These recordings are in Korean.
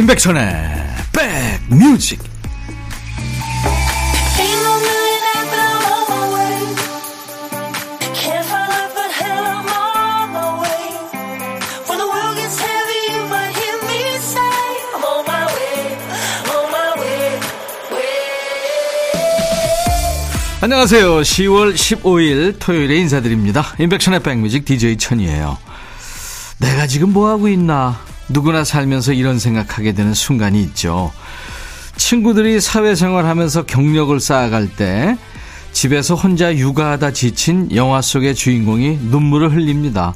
임백천의 백뮤직 안녕하세요. 10월 15일 토요일에 인사드립니다. 임백천의 백뮤직 DJ 천이에요. 내가 지금 뭐하고 있나? 누구나 살면서 이런 생각하게 되는 순간이 있죠. 친구들이 사회생활 하면서 경력을 쌓아갈 때 집에서 혼자 육아하다 지친 영화 속의 주인공이 눈물을 흘립니다.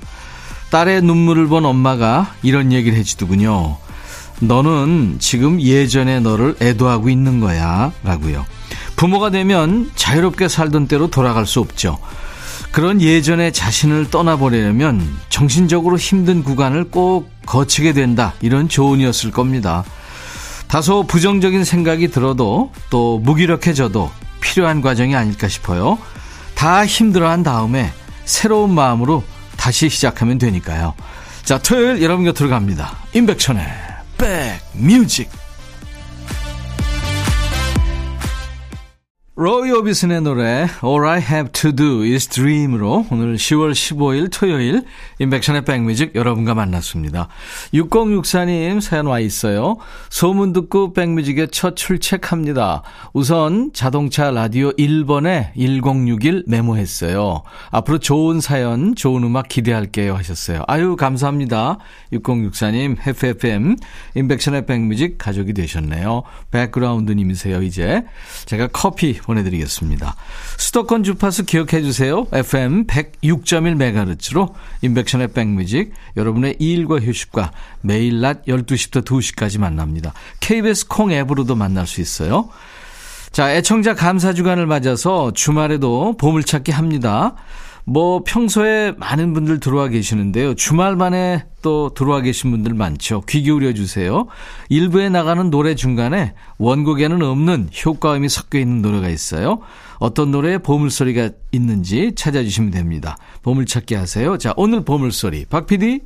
딸의 눈물을 본 엄마가 이런 얘기를 해주더군요. 너는 지금 예전의 너를 애도하고 있는 거야. 라고요. 부모가 되면 자유롭게 살던 때로 돌아갈 수 없죠. 그런 예전의 자신을 떠나보려면 정신적으로 힘든 구간을 꼭 거치게 된다. 이런 조언이었을 겁니다. 다소 부정적인 생각이 들어도 또 무기력해져도 필요한 과정이 아닐까 싶어요. 다 힘들어한 다음에 새로운 마음으로 다시 시작하면 되니까요. 자, 토요일 여러분 곁으로 갑니다. 임백천의 백뮤직. 로이 오비슨의 노래 All I Have To Do Is Dream으로 오늘 10월 15일 토요일 인백션의 백뮤직 여러분과 만났습니다. 6064님 사연 와 있어요. 소문 듣고 백뮤직에 첫 출첵합니다. 우선 자동차 라디오 1번에 1061 메모했어요. 앞으로 좋은 사연, 좋은 음악 기대할게요 하셨어요. 아유 감사합니다. 6064님 FFM 인백션의 백뮤직 가족이 되셨네요. 백그라운드님이세요 이제. 제가 커피 보내드리겠습니다. 수도권 주파수 기억해 주세요. FM 106.1MHz로 인백션의 백뮤직 여러분의 일과 휴식과 매일 낮 12시부터 2시까지 만납니다. KBS 콩 앱으로도 만날 수 있어요. 자, 애청자 감사 주간을 맞아서 주말에도 보물찾기 합니다. 뭐 평소에 많은 분들 들어와 계시는데요. 주말만에 또 들어와 계신 분들 많죠. 귀 기울여 주세요. 일부에 나가는 노래 중간에 원곡에는 없는 효과음이 섞여 있는 노래가 있어요. 어떤 노래에 보물소리가 있는지 찾아주시면 됩니다. 보물찾기 하세요. 자, 오늘 보물소리. 박 PD?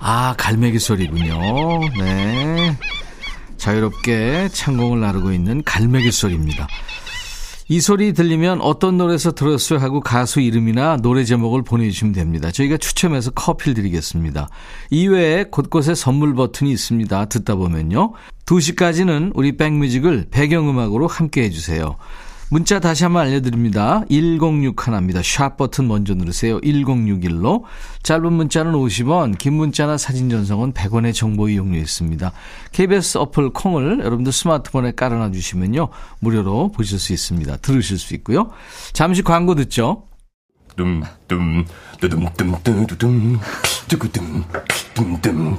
아, 갈매기 소리군요. 네. 자유롭게 창공을 나르고 있는 갈매기 소리입니다. 이 소리 들리면 어떤 노래에서 들었어요 하고 가수 이름이나 노래 제목을 보내주시면 됩니다. 저희가 추첨해서 커피를 드리겠습니다. 이외에 곳곳에 선물 버튼이 있습니다. 듣다 보면요. 2시까지는 우리 백뮤직을 배경음악으로 함께 해주세요. 문자 다시 한번 알려드립니다. 1061 입니다. 샵 버튼 먼저 누르세요. 1061로. 짧은 문자는 50원, 긴 문자나 사진 전송은 100원의 정보 이용료 있습니다. KBS 어플 콩을 여러분들 스마트폰에 깔아놔 주시면요. 무료로 보실 수 있습니다. 들으실 수 있고요. 잠시 광고 듣죠. 둠둠 두둠둠두둠 두구둠 둠둠 두둠둠두둠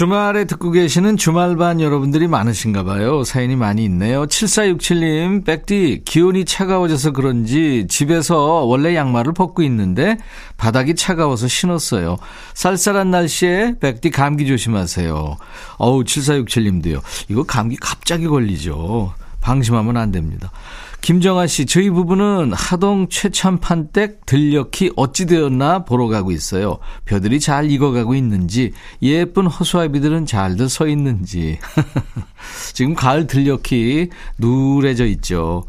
주말에 듣고 계시는 주말반 여러분들이 많으신가 봐요. 사연이 많이 있네요. 7467님, 백디, 기온이 차가워져서 그런지 집에서 원래 양말을 벗고 있는데 바닥이 차가워서 신었어요. 쌀쌀한 날씨에 백디 감기 조심하세요. 어우, 7467님도요. 이거 감기 갑자기 걸리죠. 방심하면 안 됩니다. 김정아 씨, 저희 부부는 하동 최참판댁 들녘이 어찌 되었나 보러 가고 있어요. 벼들이 잘 익어가고 있는지, 예쁜 허수아비들은 잘들 서 있는지. 지금 가을 들녘이 누래져 있죠.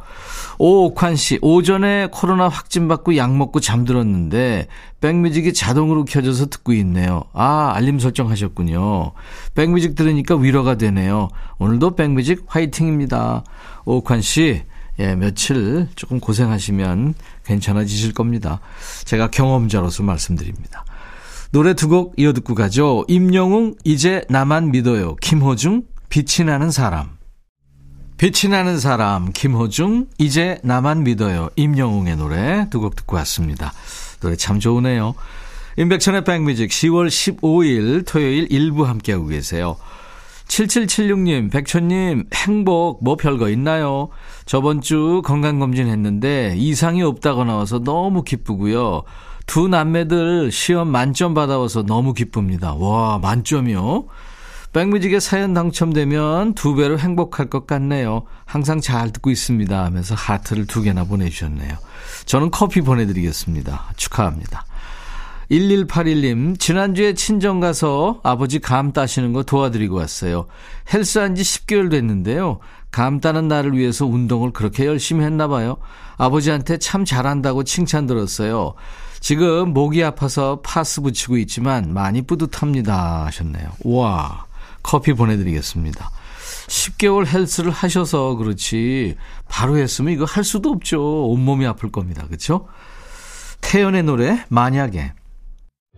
오옥환 씨, 오전에 코로나 확진받고 약 먹고 잠들었는데, 백뮤직이 자동으로 켜져서 듣고 있네요. 아, 알림 설정 하셨군요. 백뮤직 들으니까 위로가 되네요. 오늘도 백뮤직 화이팅입니다. 오옥환 씨, 예, 며칠 조금 고생하시면 괜찮아지실 겁니다. 제가 경험자로서 말씀드립니다. 노래 두 곡 이어 듣고 가죠. 임영웅, 이제 나만 믿어요. 김호중, 빛이 나는 사람. 빛이 나는 사람, 김호중, 이제 나만 믿어요. 임영웅의 노래 두 곡 듣고 왔습니다. 노래 참 좋으네요. 인백천의 백뮤직 10월 15일 토요일 일부 함께하고 계세요. 7776님, 백천님, 행복 뭐 별거 있나요? 저번 주 건강검진 했는데 이상이 없다고 나와서 너무 기쁘고요. 두 남매들 시험 만점 받아와서 너무 기쁩니다. 와, 만점이요? 백뮤직에 사연 당첨되면 두 배로 행복할 것 같네요. 항상 잘 듣고 있습니다 하면서 하트를 두 개나 보내주셨네요. 저는 커피 보내드리겠습니다. 축하합니다. 1181님, 지난주에 친정 가서 아버지 감 따시는 거 도와드리고 왔어요. 헬스한 지 10개월 됐는데요. 감 따는 나를 위해서 운동을 그렇게 열심히 했나 봐요. 아버지한테 참 잘한다고 칭찬 들었어요. 지금 목이 아파서 파스 붙이고 있지만 많이 뿌듯합니다 하셨네요. 우와, 커피 보내드리겠습니다. 10개월 헬스를 하셔서 그렇지 바로 했으면 이거 할 수도 없죠. 온몸이 아플 겁니다. 그렇죠? 태연의 노래 만약에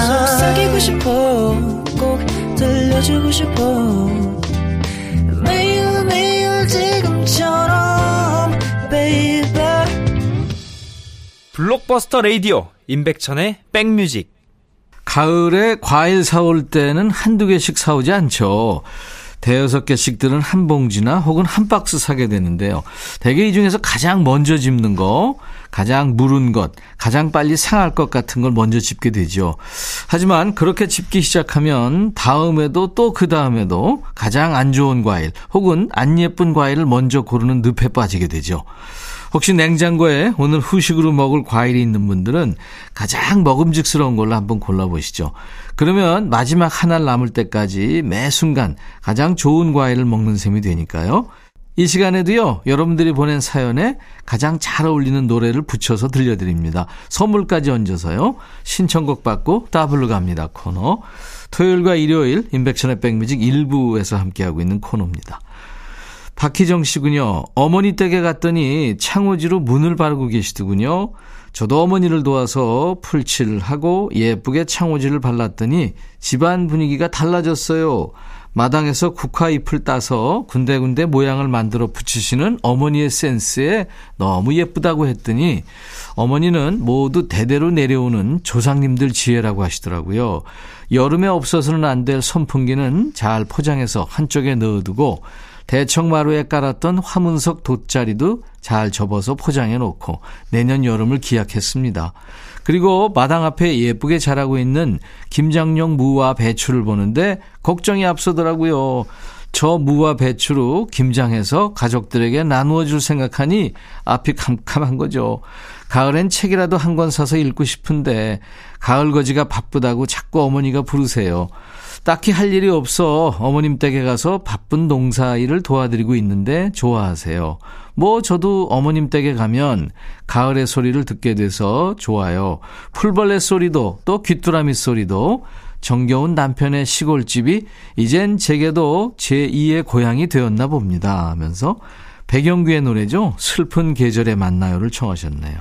속삭이고 싶어 꼭 들려주고 싶어 매일 매일 지금처럼 baby 블록버스터 레이디오 임백천의 백뮤직 가을에 과일 사올 때는 한두 개씩 사오지 않죠. 대여섯 개씩들은 한 봉지나 혹은 한 박스 사게 되는데요. 대개 이 중에서 가장 먼저 집는 거, 가장 무른 것, 가장 빨리 상할 것 같은 걸 먼저 집게 되죠. 하지만 그렇게 집기 시작하면 다음에도 또 그 다음에도 가장 안 좋은 과일 혹은 안 예쁜 과일을 먼저 고르는 늪에 빠지게 되죠. 혹시 냉장고에 오늘 후식으로 먹을 과일이 있는 분들은 가장 먹음직스러운 걸로 한번 골라보시죠. 그러면 마지막 하나 남을 때까지 매 순간 가장 좋은 과일을 먹는 셈이 되니까요. 이 시간에도요, 여러분들이 보낸 사연에 가장 잘 어울리는 노래를 붙여서 들려드립니다. 선물까지 얹어서요. 신청곡 받고 따블로 갑니다 코너. 토요일과 일요일 인백션의 백뮤직 일부에서 함께하고 있는 코너입니다. 박희정 씨군요. 어머니 댁에 갔더니 창호지로 문을 바르고 계시더군요. 저도 어머니를 도와서 풀칠을 하고 예쁘게 창호지를 발랐더니 집안 분위기가 달라졌어요. 마당에서 국화잎을 따서 군데군데 모양을 만들어 붙이시는 어머니의 센스에 너무 예쁘다고 했더니 어머니는 모두 대대로 내려오는 조상님들 지혜라고 하시더라고요. 여름에 없어서는 안 될 선풍기는 잘 포장해서 한쪽에 넣어두고 대청마루에 깔았던 화문석 돗자리도 잘 접어서 포장해 놓고 내년 여름을 기약했습니다. 그리고 마당 앞에 예쁘게 자라고 있는 김장용 무와 배추를 보는데 걱정이 앞서더라고요. 저 무와 배추로 김장해서 가족들에게 나누어 줄 생각하니 앞이 캄캄한 거죠. 가을엔 책이라도 한 권 사서 읽고 싶은데 가을 거지가 바쁘다고 자꾸 어머니가 부르세요. 딱히 할 일이 없어 어머님 댁에 가서 바쁜 농사 일을 도와드리고 있는데 좋아하세요. 뭐 저도 어머님 댁에 가면 가을의 소리를 듣게 돼서 좋아요. 풀벌레 소리도 또 귀뚜라미 소리도 정겨운 남편의 시골집이 이젠 제게도 제2의 고향이 되었나 봅니다 하면서 백영규의 노래죠. 슬픈 계절에 만나요를 청하셨네요.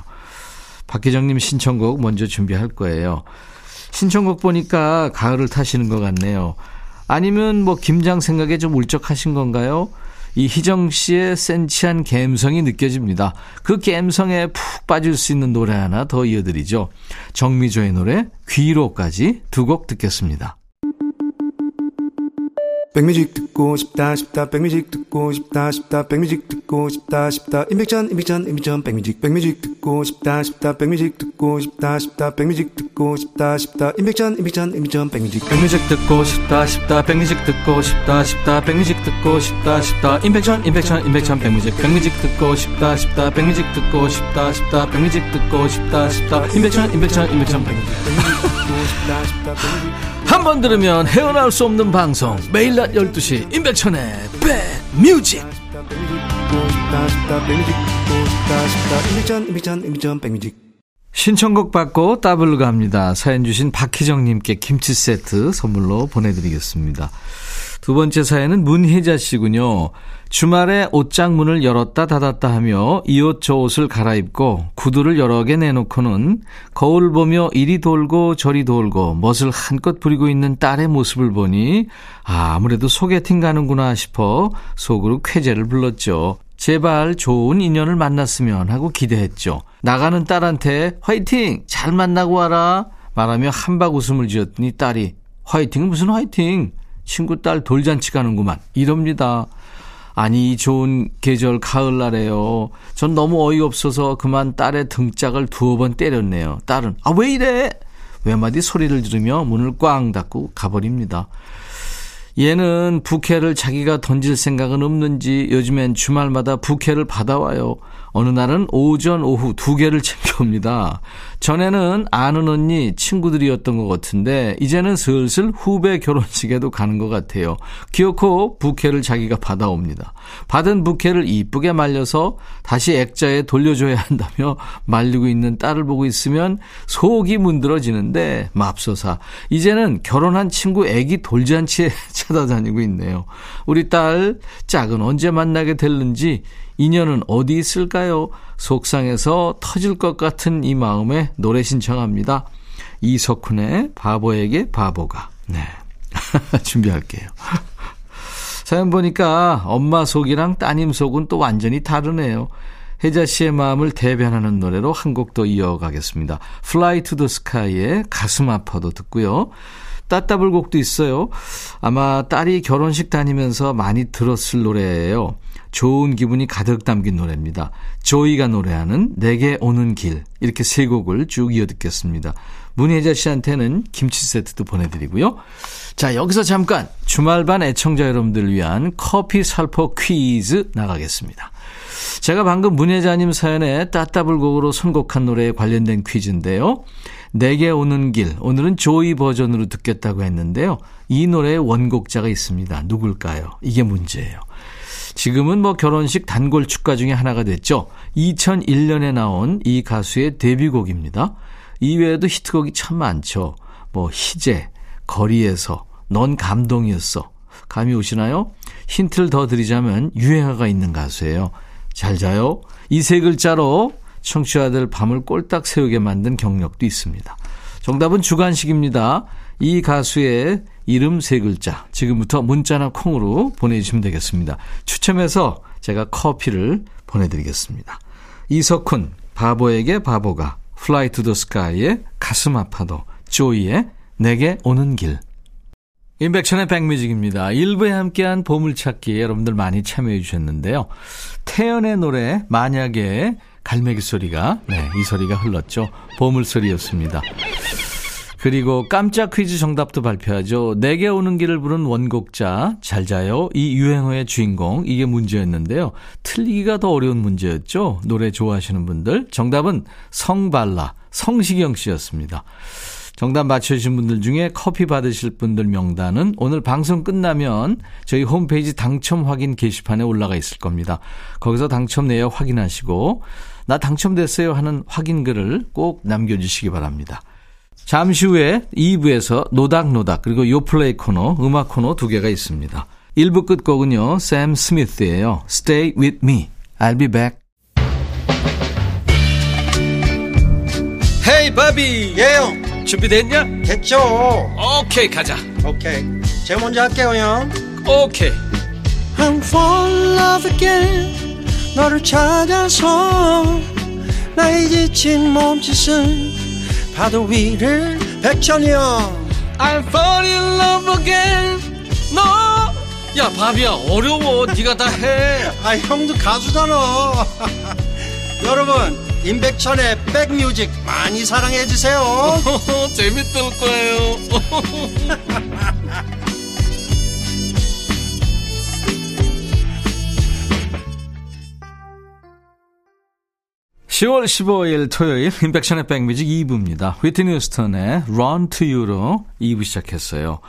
박기정님 신청곡 먼저 준비할 거예요. 신청곡 보니까 가을을 타시는 것 같네요. 아니면 뭐 김장 생각에 좀 울적하신 건가요? 이 희정 씨의 센치한 감성이 느껴집니다. 그 감성에 푹 빠질 수 있는 노래 하나 더 이어드리죠. 정미조의 노래 귀로까지 두 곡 듣겠습니다. 백뮤직 듣고 싶다 싶다 백뮤직 듣고 싶다 싶다 백뮤직 듣고 싶다 싶다 임백천 임백천 임백천 백뮤직 백뮤직 듣고 싶다 싶다 백뮤직 듣고 싶다 싶다 백뮤직 듣고 싶다 싶다. 임백천 임백천 임백천 백뮤직. 백뮤직 듣고 싶다 싶다. 백뮤직 듣고 싶다 싶다. 백뮤직 듣고 싶다 싶다. 임백천 임백천 임백천 백뮤직. 백뮤직 듣고 싶다 싶다. 백뮤직 듣고 싶다 싶다. 백뮤직 듣고 싶다 싶다. 임백천 임백천 임백천 백뮤직. 백뮤직 백뮤직 한번 들으면 헤어나올 수 없는 방송. 매일 낮 12시 임백천의 백뮤직 신청곡 받고 따블로 갑니다. 사연 주신 박희정님께 김치 세트 선물로 보내드리겠습니다. 두 번째 사연은 문혜자 씨군요. 주말에 옷장 문을 열었다 닫았다 하며 이 옷 저 옷을 갈아입고 구두를 여러 개 내놓고는 거울 보며 이리 돌고 저리 돌고 멋을 한껏 부리고 있는 딸의 모습을 보니 아, 아무래도 소개팅 가는구나 싶어 속으로 쾌재를 불렀죠. 제발 좋은 인연을 만났으면 하고 기대했죠. 나가는 딸한테 화이팅! 잘 만나고 와라! 말하며 한박 웃음을 지었더니 딸이 화이팅은 무슨 화이팅! 친구 딸 돌잔치 가는구만. 이럽니다. 아니, 좋은 계절 가을날에요. 전 너무 어이없어서 그만 딸의 등짝을 두어 번 때렸네요. 딸은, 아, 왜 이래? 외마디 소리를 들으며 문을 꽝 닫고 가버립니다. 얘는 부캐를 자기가 던질 생각은 없는지 요즘엔 주말마다 부캐를 받아와요. 어느 날은 오전, 오후 두 개를 챙겨옵니다. 전에는 아는 언니 친구들이었던 것 같은데 이제는 슬슬 후배 결혼식에도 가는 것 같아요. 기어코 부케를 자기가 받아옵니다. 받은 부케를 이쁘게 말려서 다시 액자에 돌려줘야 한다며 말리고 있는 딸을 보고 있으면 속이 문드러지는데 맙소사 이제는 결혼한 친구 애기 돌잔치에 찾아다니고 있네요. 우리 딸 짝은 언제 만나게 될는지 인연은 어디 있을까요? 속상해서 터질 것 같은 이 마음에 노래 신청합니다. 이석훈의 바보에게 바보가. 네. 준비할게요. 사연 보니까 엄마 속이랑 따님 속은 또 완전히 다르네요. 혜자 씨의 마음을 대변하는 노래로 한 곡 더 이어가겠습니다. Fly to the Sky의 가슴 아파도 듣고요. 따따블 곡도 있어요. 아마 딸이 결혼식 다니면서 많이 들었을 노래예요. 좋은 기분이 가득 담긴 노래입니다. 조이가 노래하는 내게 오는 길 이렇게 세 곡을 쭉 이어 듣겠습니다. 문혜자 씨한테는 김치 세트도 보내드리고요. 자 여기서 잠깐 주말반 애청자 여러분들 위한 커피 살포 퀴즈 나가겠습니다. 제가 방금 문혜자님 사연에 따따블곡으로 선곡한 노래에 관련된 퀴즈인데요. 내게 오는 길 오늘은 조이 버전으로 듣겠다고 했는데요. 이 노래의 원곡자가 있습니다. 누굴까요? 이게 문제예요. 지금은 뭐 결혼식 단골 축가 중에 하나가 됐죠. 2001년에 나온 이 가수의 데뷔곡입니다. 이외에도 히트곡이 참 많죠. 뭐 희재, 거리에서, 넌 감동이었어. 감이 오시나요? 힌트를 더 드리자면 유행어가 있는 가수예요. 잘 자요. 이 세 글자로 청취자들 밤을 꼴딱 세우게 만든 경력도 있습니다. 정답은 주관식입니다. 이 가수의 이름 세 글자 지금부터 문자나 콩으로 보내주시면 되겠습니다. 추첨해서 제가 커피를 보내드리겠습니다. 이석훈 바보에게 바보가 Fly to the Sky의 가슴 아파도 조이의 내게 오는 길 인백션의 백뮤직입니다. 1부에 함께한 보물찾기 여러분들 많이 참여해 주셨는데요. 태연의 노래 만약에 갈매기 소리가 네, 이 소리가 흘렀죠. 보물 소리였습니다. 그리고 깜짝 퀴즈 정답도 발표하죠. 내게 오는 길을 부른 원곡자 잘 자요. 이 유행어의 주인공 이게 문제였는데요. 틀리기가 더 어려운 문제였죠. 노래 좋아하시는 분들 정답은 성발라 성시경 씨였습니다. 정답 맞춰주신 분들 중에 커피 받으실 분들 명단은 오늘 방송 끝나면 저희 홈페이지 당첨 확인 게시판에 올라가 있을 겁니다. 거기서 당첨 내역 확인하시고 나 당첨됐어요 하는 확인글을 꼭 남겨주시기 바랍니다. 잠시 후에 2부에서 노닥노닥 그리고 요플레이 코너 음악 코너 두 개가 있습니다. 1부 끝곡은요. 샘 스미스예요. Stay with me. I'll be back. 헤이 바비 예영 준비됐냐? 됐죠 오케이 가자 오케이 제가 먼저 할게요 형 오케이 I'm fall in love again 너를 찾아서 나의 지친 몸짓은 파도 위를 백천이 형 I'm fall in love again. 너야 바비야 어려워. 네가 다 해. 아 형도 가수잖아. 여러분 임백천의 백뮤직 많이 사랑해 주세요. 재밌을 거예요 10월 15일 토요일 인백션의 백뮤직 2부입니다. 휘트니 스턴의 Run to You로 2부 시작했어요.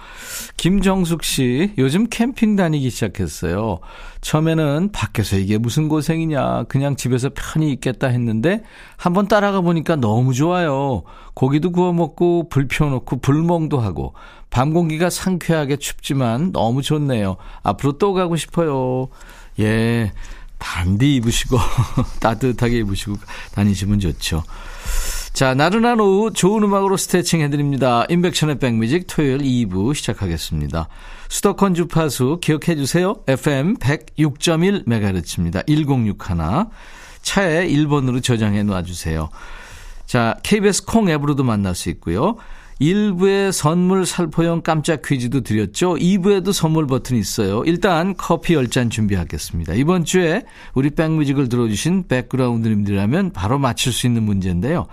김정숙 씨 요즘 캠핑 다니기 시작했어요. 처음에는 밖에서 이게 무슨 고생이냐 그냥 집에서 편히 있겠다 했는데 한번 따라가 보니까 너무 좋아요. 고기도 구워 먹고 불 피워놓고 불멍도 하고 밤 공기가 상쾌하게 춥지만 너무 좋네요. 앞으로 또 가고 싶어요. 예. 반디 입으시고 따뜻하게 입으시고 다니시면 좋죠. 자, 나른한 오후 좋은 음악으로 스트레칭 해드립니다. 인백션의 백뮤직 토요일 2부 시작하겠습니다. 수도권 주파수 기억해 주세요. FM 106.1MHz입니다. 1061. 차에 1번으로 저장해 놔주세요. 자, KBS 콩 앱으로도 만날 수 있고요. 1부에 선물 살포형 깜짝 퀴즈도 드렸죠. 2부에도 선물 버튼이 있어요. 일단 커피 10잔 준비하겠습니다. 이번 주에 우리 백뮤직을 들어주신 백그라운드님들이라면 바로 맞출 수 있는 문제인데요.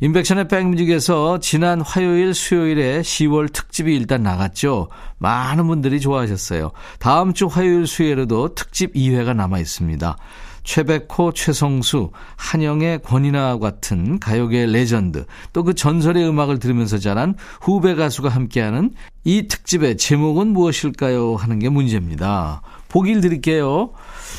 인백션의 백뮤직에서 지난 화요일, 수요일에 10월 특집이 일단 나갔죠. 많은 분들이 좋아하셨어요. 다음 주 화요일, 수요일에도 특집 2회가 남아 있습니다. 최백호, 최성수, 한영애, 권인하 같은 가요계 레전드, 또 그 전설의 음악을 들으면서 자란 후배 가수가 함께하는 이 특집의 제목은 무엇일까요? 하는 게 문제입니다. 보기를 드릴게요.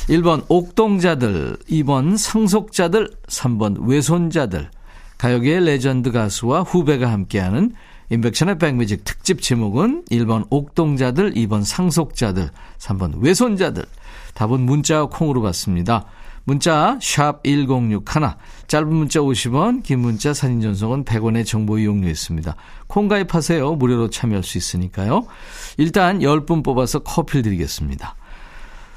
1번 옥동자들, 2번 상속자들, 3번 외손자들. 가요계의 레전드 가수와 후배가 함께하는 인백션의 백뮤직 특집 제목은 1번 옥동자들, 2번 상속자들, 3번 외손자들. 답은 문자와 콩으로 받습니다. 문자 1061, 짧은 문자 50원, 긴 문자 사진 전송은 100원의 정보 이용료 있습니다. 콩 가입하세요. 무료로 참여할 수 있으니까요. 일단 10분 뽑아서 커피를 드리겠습니다.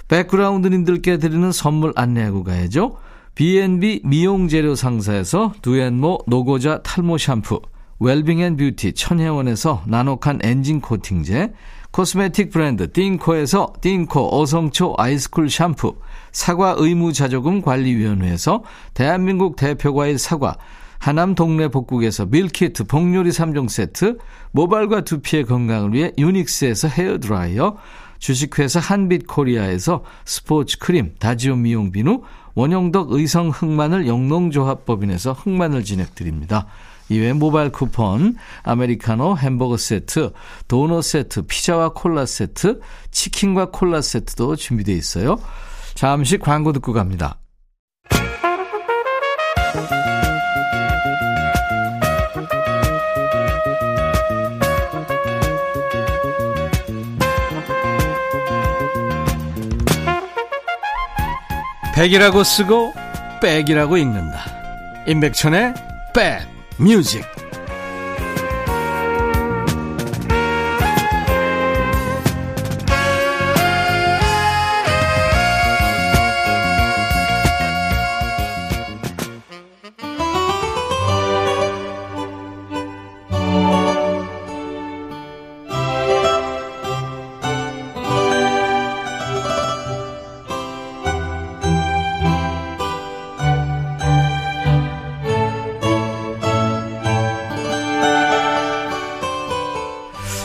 백그라운드님들께 드리는 선물 안내하고 가야죠. B&B 미용재료 상사에서 두앤모 노고자 탈모 샴푸, 웰빙앤뷰티 천혜원에서 나노칸 엔진 코팅제, 코스메틱 브랜드 띵코에서 띵코 어성초 아이스쿨 샴푸, 사과 의무자조금 관리위원회에서 대한민국 대표과일 사과, 하남 동네 복국에서 밀키트 복요리 3종 세트, 모발과 두피의 건강을 위해 유닉스에서 헤어드라이어, 주식회사 한빛코리아에서 스포츠 크림, 다지오 미용 비누, 원형덕 의성 흑마늘 영농조합법인에서 흑마늘 진행드립니다. 이외에 모바일 쿠폰, 아메리카노 햄버거 세트, 도넛 세트, 피자와 콜라 세트, 치킨과 콜라 세트도 준비되어 있어요. 잠시 광고 듣고 갑니다. 백이라고 쓰고 백이라고 읽는다. 임백천의 백 뮤직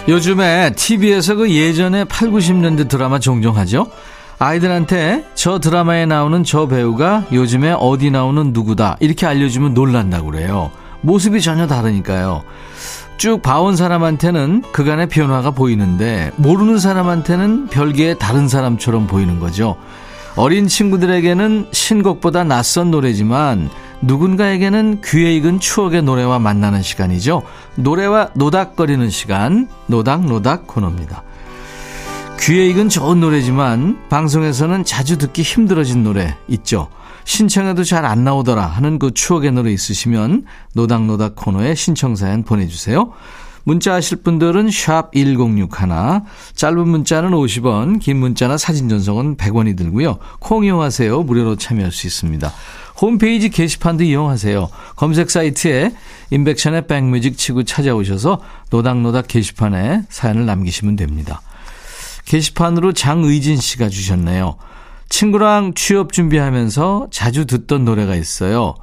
요즘에 TV에서 그 예전에 8, 90년대 드라마 종종 하죠? 아이들한테 저 드라마에 나오는 저 배우가 요즘에 어디 나오는 누구다 이렇게 알려주면 놀란다고 그래요. 모습이 전혀 다르니까요. 쭉 봐온 사람한테는 그간의 변화가 보이는데 모르는 사람한테는 별개의 다른 사람처럼 보이는 거죠. 어린 친구들에게는 신곡보다 낯선 노래지만 누군가에게는 귀에 익은 추억의 노래와 만나는 시간이죠. 노래와 노닥거리는 시간, 노닥노닥 코너입니다. 귀에 익은 좋은 노래지만 방송에서는 자주 듣기 힘들어진 노래 있죠. 신청해도 잘 안 나오더라 하는 그 추억의 노래 있으시면 노닥노닥 코너에 신청사연 보내주세요. 문자 하실 분들은 샵 1061, 짧은 문자는 50원, 긴 문자나 사진 전송은 100원이 들고요. 콩 이용하세요. 무료로 참여할 수 있습니다. 홈페이지 게시판도 이용하세요. 검색 사이트에 인백션의 백뮤직 치고 찾아오셔서 노닥노닥 게시판에 사연을 남기시면 됩니다. 게시판으로 장의진 씨가 주셨네요. 친구랑 취업 준비하면서 자주 듣던 노래가 있어요.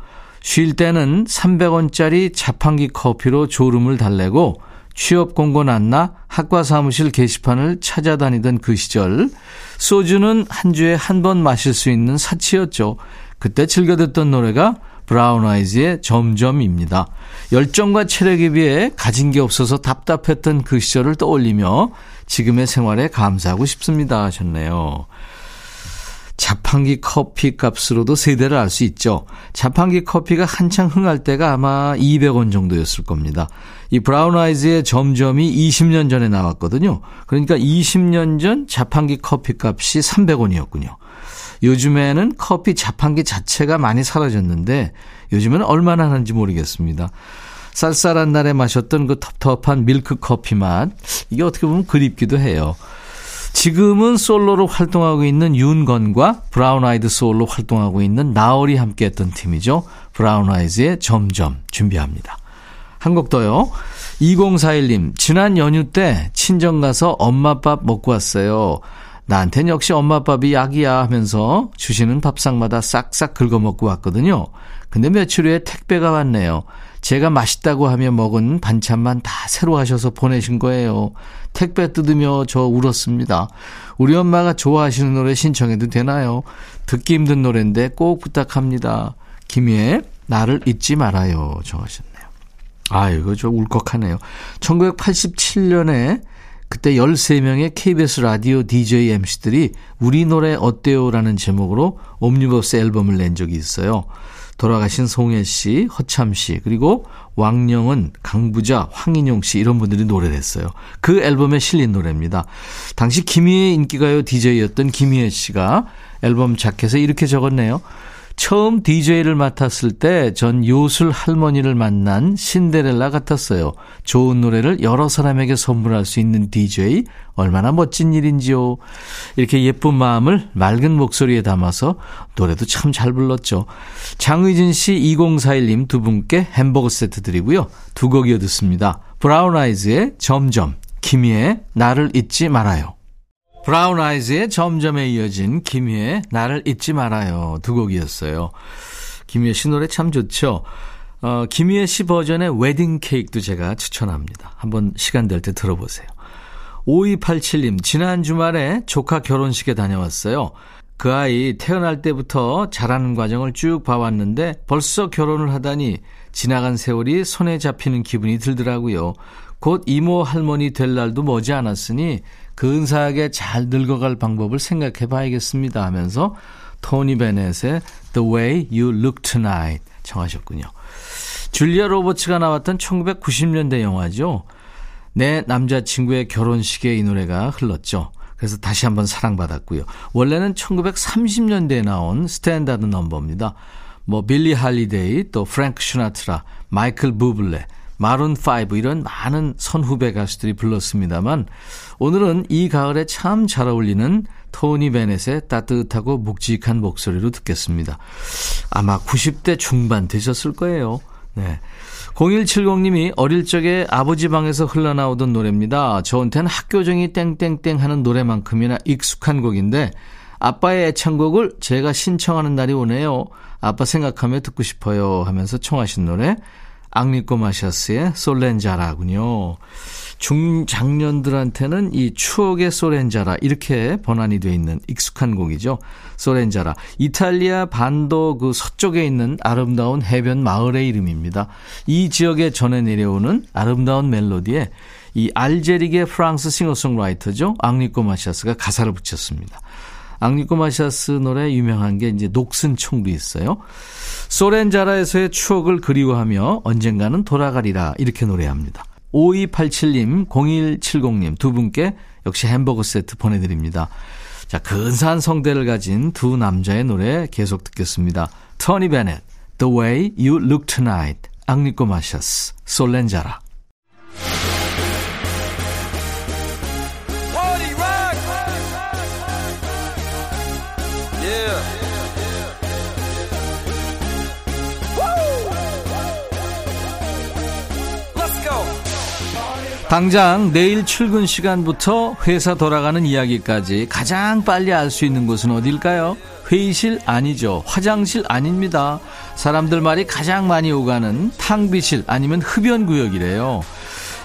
쉴 때는 300원짜리 자판기 커피로 졸음을 달래고 취업 공고 났나 학과 사무실 게시판을 찾아다니던 그 시절 소주는 한 주에 한 번 마실 수 있는 사치였죠. 그때 즐겨 듣던 노래가 브라운 아이즈의 점점입니다. 열정과 체력에 비해 가진 게 없어서 답답했던 그 시절을 떠올리며 지금의 생활에 감사하고 싶습니다 하셨네요. 자판기 커피 값으로도 세대를 알 수 있죠. 자판기 커피가 한창 흥할 때가 아마 200원 정도였을 겁니다. 이 브라운 아이즈의 점점이 20년 전에 나왔거든요. 그러니까 20년 전 자판기 커피 값이 300원이었군요. 요즘에는 커피 자판기 자체가 많이 사라졌는데 요즘에는 얼마나 하는지 모르겠습니다. 쌀쌀한 날에 마셨던 그 텁텁한 밀크 커피 맛 이게 어떻게 보면 그립기도 해요. 지금은 솔로로 활동하고 있는 윤건과 브라운 아이드 소울로 활동하고 있는 나얼이 함께했던 팀이죠. 브라운 아이즈의 점점 준비합니다. 한 곡 더요. 2041님, 지난 연휴 때 친정 가서 엄마 밥 먹고 왔어요. 나한텐 역시 엄마 밥이 약이야 하면서 주시는 밥상마다 싹싹 긁어 먹고 왔거든요. 근데 며칠 후에 택배가 왔네요. 제가 맛있다고 하며 먹은 반찬만 다 새로 하셔서 보내신 거예요. 택배 뜯으며 저 울었습니다. 우리 엄마가 좋아하시는 노래 신청해도 되나요? 듣기 힘든 노래인데 꼭 부탁합니다. 김희애 나를 잊지 말아요 정하셨네요. 아 이거 좀 울컥하네요. 1987년에 그때 13명의 KBS 라디오 DJ MC들이 우리 노래 어때요라는 제목으로 옴니버스 앨범을 낸 적이 있어요. 돌아가신 송혜 씨, 허참 씨, 그리고 왕영은, 강부자, 황인용 씨 이런 분들이 노래를 했어요. 그 앨범에 실린 노래입니다. 당시 김희애 인기가요 DJ였던 김희애 씨가 앨범 자켓에 이렇게 적었네요. 처음 DJ를 맡았을 때 전 요술 할머니를 만난 신데렐라 같았어요. 좋은 노래를 여러 사람에게 선물할 수 있는 DJ 얼마나 멋진 일인지요. 이렇게 예쁜 마음을 맑은 목소리에 담아서 노래도 참 잘 불렀죠. 장의진 씨 2041님 두 분께 햄버거 세트 드리고요. 두 곡 이어 듣습니다. 브라운 아이즈의 점점, 김희의 나를 잊지 말아요. 브라운 아이즈의 점점에 이어진 김희의 나를 잊지 말아요. 두 곡이었어요. 김희애 씨 노래 참 좋죠. 어, 김희애 씨 버전의 웨딩 케이크도 제가 추천합니다. 한번 시간 될 때 들어보세요. 5287님, 지난 주말에 조카 결혼식에 다녀왔어요. 그 아이 태어날 때부터 자라는 과정을 쭉 봐왔는데 벌써 결혼을 하다니 지나간 세월이 손에 잡히는 기분이 들더라고요. 곧 이모 할머니 될 날도 머지 않았으니 근사하게 잘 늙어갈 방법을 생각해 봐야겠습니다 하면서 토니 베넷의 The Way You Look Tonight 청하셨군요. 줄리아 로버츠가 나왔던 1990년대 영화죠. 내 남자친구의 결혼식에 이 노래가 흘렀죠. 그래서 다시 한번 사랑받았고요. 원래는 1930년대에 나온 standard number입니다. 뭐 빌리 할리데이, 또 프랭크 시나트라, 마이클 부블레, 마룬5 이런 많은 선후배 가수들이 불렀습니다만 오늘은 이 가을에 참 잘 어울리는 토니 베넷의 따뜻하고 묵직한 목소리로 듣겠습니다. 아마 90대 중반 되셨을 거예요. 네. 0170님이 어릴 적에 아버지 방에서 흘러나오던 노래입니다. 저한테는 학교정이 땡땡땡 하는 노래만큼이나 익숙한 곡인데 아빠의 애창곡을 제가 신청하는 날이 오네요. 아빠 생각하며 듣고 싶어요 하면서 청하신 노래 앙리코 마샤스의 솔렌자라군요. 중장년들한테는 이 추억의 소렌자라 이렇게 번안이 되어 있는 익숙한 곡이죠. 소렌자라. 이탈리아 반도 그 서쪽에 있는 아름다운 해변 마을의 이름입니다. 이 지역에 전해 내려오는 아름다운 멜로디에 이 알제리계 프랑스 싱어송라이터죠. 앙리코 마샤스가 가사를 붙였습니다. 앙리코 마샤스 노래 유명한 게 이제 녹슨 총도 있어요. 소렌자라에서의 추억을 그리워하며 언젠가는 돌아가리라 이렇게 노래합니다. 5287님, 0170님 두 분께 역시 햄버거 세트 보내드립니다. 자, 근사한 성대를 가진 두 남자의 노래 계속 듣겠습니다. 토니 베넷, The Way You Look Tonight, 앙리코 마샤스, 솔렌자라. 당장 내일 출근 시간부터 회사 돌아가는 이야기까지 가장 빨리 알 수 있는 곳은 어딜까요? 회의실 아니죠. 화장실 아닙니다. 사람들 말이 가장 많이 오가는 탕비실 아니면 흡연구역이래요.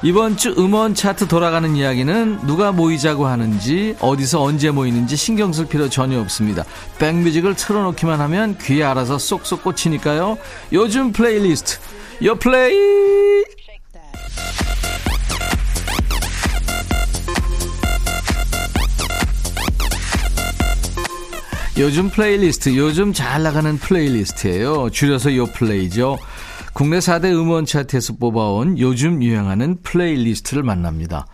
이번 주 음원 차트 돌아가는 이야기는 누가 모이자고 하는지 어디서 언제 모이는지 신경 쓸 필요 전혀 없습니다. 백뮤직을 틀어놓기만 하면 귀에 알아서 쏙쏙 꽂히니까요. 요즘 플레이리스트 요 플레이 요즘 플레이리스트 요즘 잘 나가는 playlist예요. 줄여서 요 play죠. 국내 4대 음원 차트에서 뽑아온 요즘 유행하는 playlist를 만납니다.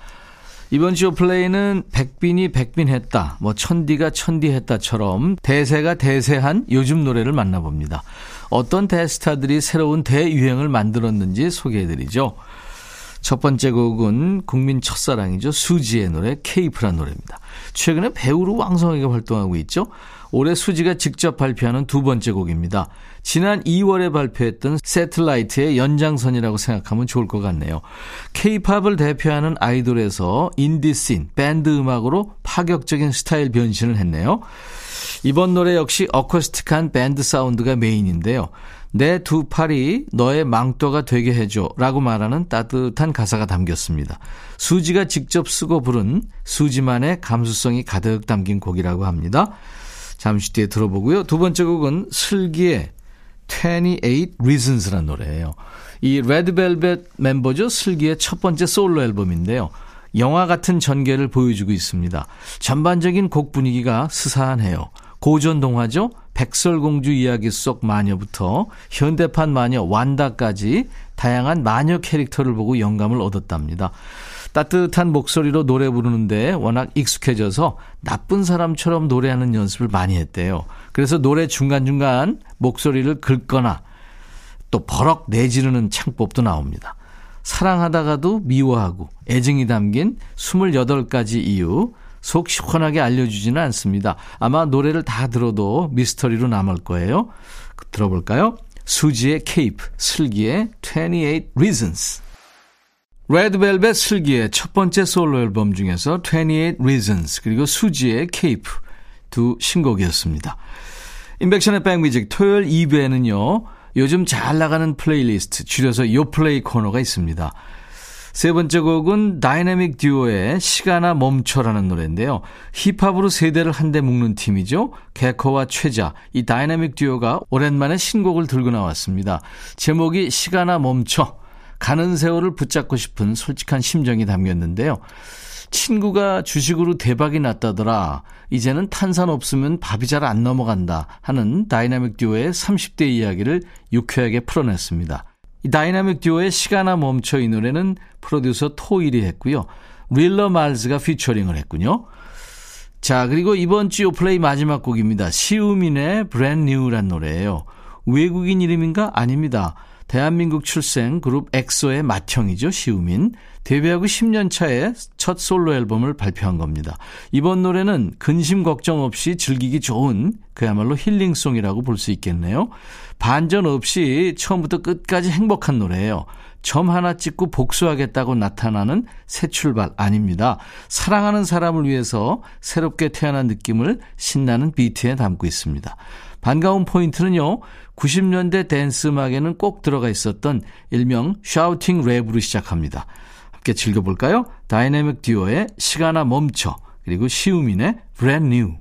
이번 주 play는 백빈이 백빈했다, 뭐 천디가 천디했다처럼 대세가 대세한 요즘 노래를 만나봅니다. 어떤 대스타들이 새로운 대유행을 만들었는지 소개해드리죠. 첫 번째 곡은 국민 첫사랑이죠. 수지의 노래 케이프란 노래입니다. 최근에 배우로 왕성하게 활동하고 있죠. 올해 수지가 직접 발표하는 두 번째 곡입니다. 지난 2월에 발표했던 세틀라이트의 연장선이라고 생각하면 좋을 것 같네요. 케이팝을 대표하는 아이돌에서 인디씬, 밴드 음악으로 파격적인 스타일 변신을 했네요. 이번 노래 역시 어쿠스틱한 밴드 사운드가 메인인데요. 내 두 팔이 너의 망토가 되게 해줘 라고 말하는 따뜻한 가사가 담겼습니다. 수지가 직접 쓰고 부른 수지만의 감수성이 가득 담긴 곡이라고 합니다. 잠시 뒤에 들어보고요. 두 번째 곡은 슬기의 28 Reasons라는 노래예요. 이 레드벨벳 멤버죠. 슬기의 첫 번째 솔로 앨범인데요. 영화 같은 전개를 보여주고 있습니다. 전반적인 곡 분위기가 스산해요. 고전 동화죠. 백설공주 이야기 속 마녀부터 현대판 마녀 완다까지 다양한 마녀 캐릭터를 보고 영감을 얻었답니다. 따뜻한 목소리로 노래 부르는데 워낙 익숙해져서 나쁜 사람처럼 노래하는 연습을 많이 했대요. 그래서 노래 중간중간 목소리를 긁거나 또 버럭 내지르는 창법도 나옵니다. 사랑하다가도 미워하고 애증이 담긴 28가지 이유 속 시원하게 알려주지는 않습니다. 아마 노래를 다 들어도 미스터리로 남을 거예요. 들어볼까요? 수지의 Cape, 슬기의 28 Reasons. 레드벨벳 슬기의 첫 번째 솔로 앨범 중에서 28 Reasons 그리고 수지의 Cape 두 신곡이었습니다. 임백천의 백뮤직 토요일 2부에는요. 요즘 잘 나가는 플레이리스트 줄여서 요play 코너가 있습니다. 세 번째 곡은 다이내믹 듀오의 시간아 멈춰라는 노래인데요. 힙합으로 세대를 한데 묶는 팀이죠. 개코와 최자, 이 다이내믹 듀오가 오랜만에 신곡을 들고 나왔습니다. 제목이 시간아 멈춰. 가는 세월을 붙잡고 싶은 솔직한 심정이 담겼는데요. 친구가 주식으로 대박이 났다더라. 이제는 탄산 없으면 밥이 잘 안 넘어간다 하는 다이나믹 듀오의 30대 이야기를 유쾌하게 풀어냈습니다. 이 다이나믹 듀오의 시간아 멈춰 이 노래는 프로듀서 토일이 했고요. 릴러 말즈가 피처링을 했군요. 자, 그리고 이번 주 플레이 마지막 곡입니다. 시우민의 Brand New란 노래예요. 외국인 이름인가? 아닙니다. 대한민국 출생 그룹 엑소의 맏형이죠. 시우민. 데뷔하고 10년 차에 첫 솔로 앨범을 발표한 겁니다. 이번 노래는 근심 걱정 없이 즐기기 좋은 그야말로 힐링송이라고 볼 수 있겠네요. 반전 없이 처음부터 끝까지 행복한 노래예요. 점 하나 찍고 복수하겠다고 나타나는 새 출발 아닙니다. 사랑하는 사람을 위해서 새롭게 태어난 느낌을 신나는 비트에 담고 있습니다. 반가운 포인트는요. 90년대 댄스 음악에는 꼭 들어가 있었던 일명 shouting 랩으로 시작합니다. 함께 즐겨볼까요? 다이내믹 듀오의 시간아 멈춰 그리고 시우민의 Brand New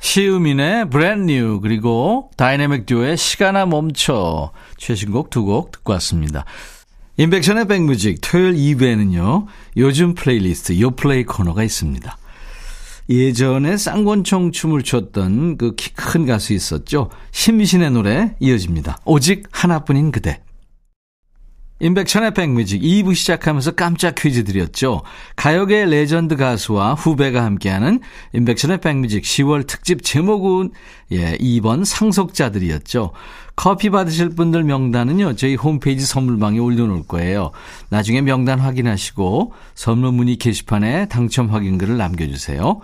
시우민의 Brand New 그리고 다이내믹 듀오의 시간아 멈춰 최신곡 두 곡 듣고 왔습니다. 임백천의 백뮤직 토요일 2부에는요. 요즘 플레이리스트 요플레이 코너가 있습니다. 예전에 쌍권총 춤을 췄던 그 키 큰 가수 있었죠. 심신의 노래 이어집니다. 오직 하나뿐인 그대. 임백천의 백뮤직 2부 시작하면서 깜짝 퀴즈 드렸죠. 가요계 레전드 가수와 후배가 함께하는 임백천의 백뮤직 10월 특집 제목은 예, 2번 상속자들이었죠. 커피 받으실 분들 명단은요, 저희 홈페이지 선물방에 올려놓을 거예요. 나중에 명단 확인하시고 선물 문의 게시판에 당첨 확인글을 남겨주세요.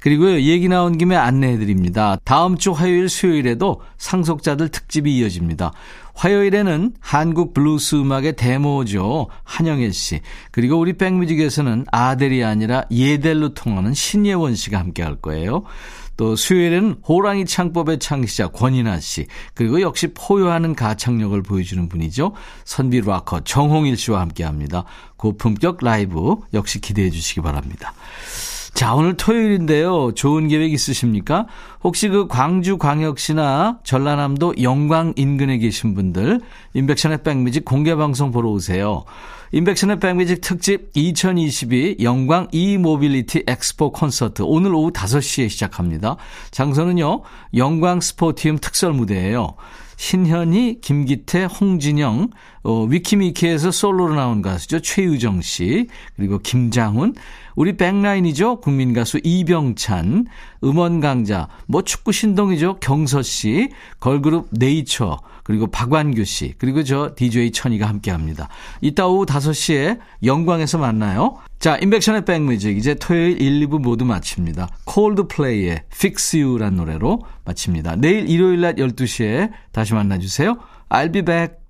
그리고요, 얘기 나온 김에 안내해드립니다. 다음 주 화요일, 수요일에도 상속자들 특집이 이어집니다. 화요일에는 한국 블루스 음악의 대모죠. 한영애 씨. 그리고 우리 백뮤직에서는 아델이 아니라 예델로 통하는 신예원 씨가 함께 할 거예요. 또 수요일에는 호랑이 창법의 창시자 권인아 씨, 그리고 역시 포효하는 가창력을 보여주는 분이죠. 선비 락커 정홍일 씨와 함께 합니다. 고품격 라이브 역시 기대해 주시기 바랍니다. 자, 오늘 토요일인데요. 좋은 계획 있으십니까? 혹시 그 광주 광역시나 전라남도 영광 인근에 계신 분들 임백천의 백뮤직 공개 방송 보러 오세요. 임백천의 백뮤직 특집 2022 영광 e-mobility 엑스포 콘서트 오늘 오후 5시에 시작합니다. 장소는요. 영광 스포티움 특설 무대예요. 신현희, 김기태, 홍진영, 어, 위키미키에서 솔로로 나온 가수죠. 최유정 씨, 그리고 김장훈, 우리 백라인이죠. 국민 가수 이병찬, 음원 강자, 뭐 축구 신동이죠. 경서 씨, 걸그룹 네이처, 그리고 박완규 씨, 그리고 저 DJ 천이가 함께 합니다. 이따 오후 5시에 영광에서 만나요. 자, 인백션의 백뮤직. 이제 토요일 1, 2부 모두 마칩니다. 콜드플레이의 Fix You란 노래로 마칩니다. 내일 일요일 낮 12시에 다시 만나주세요. I'll be back.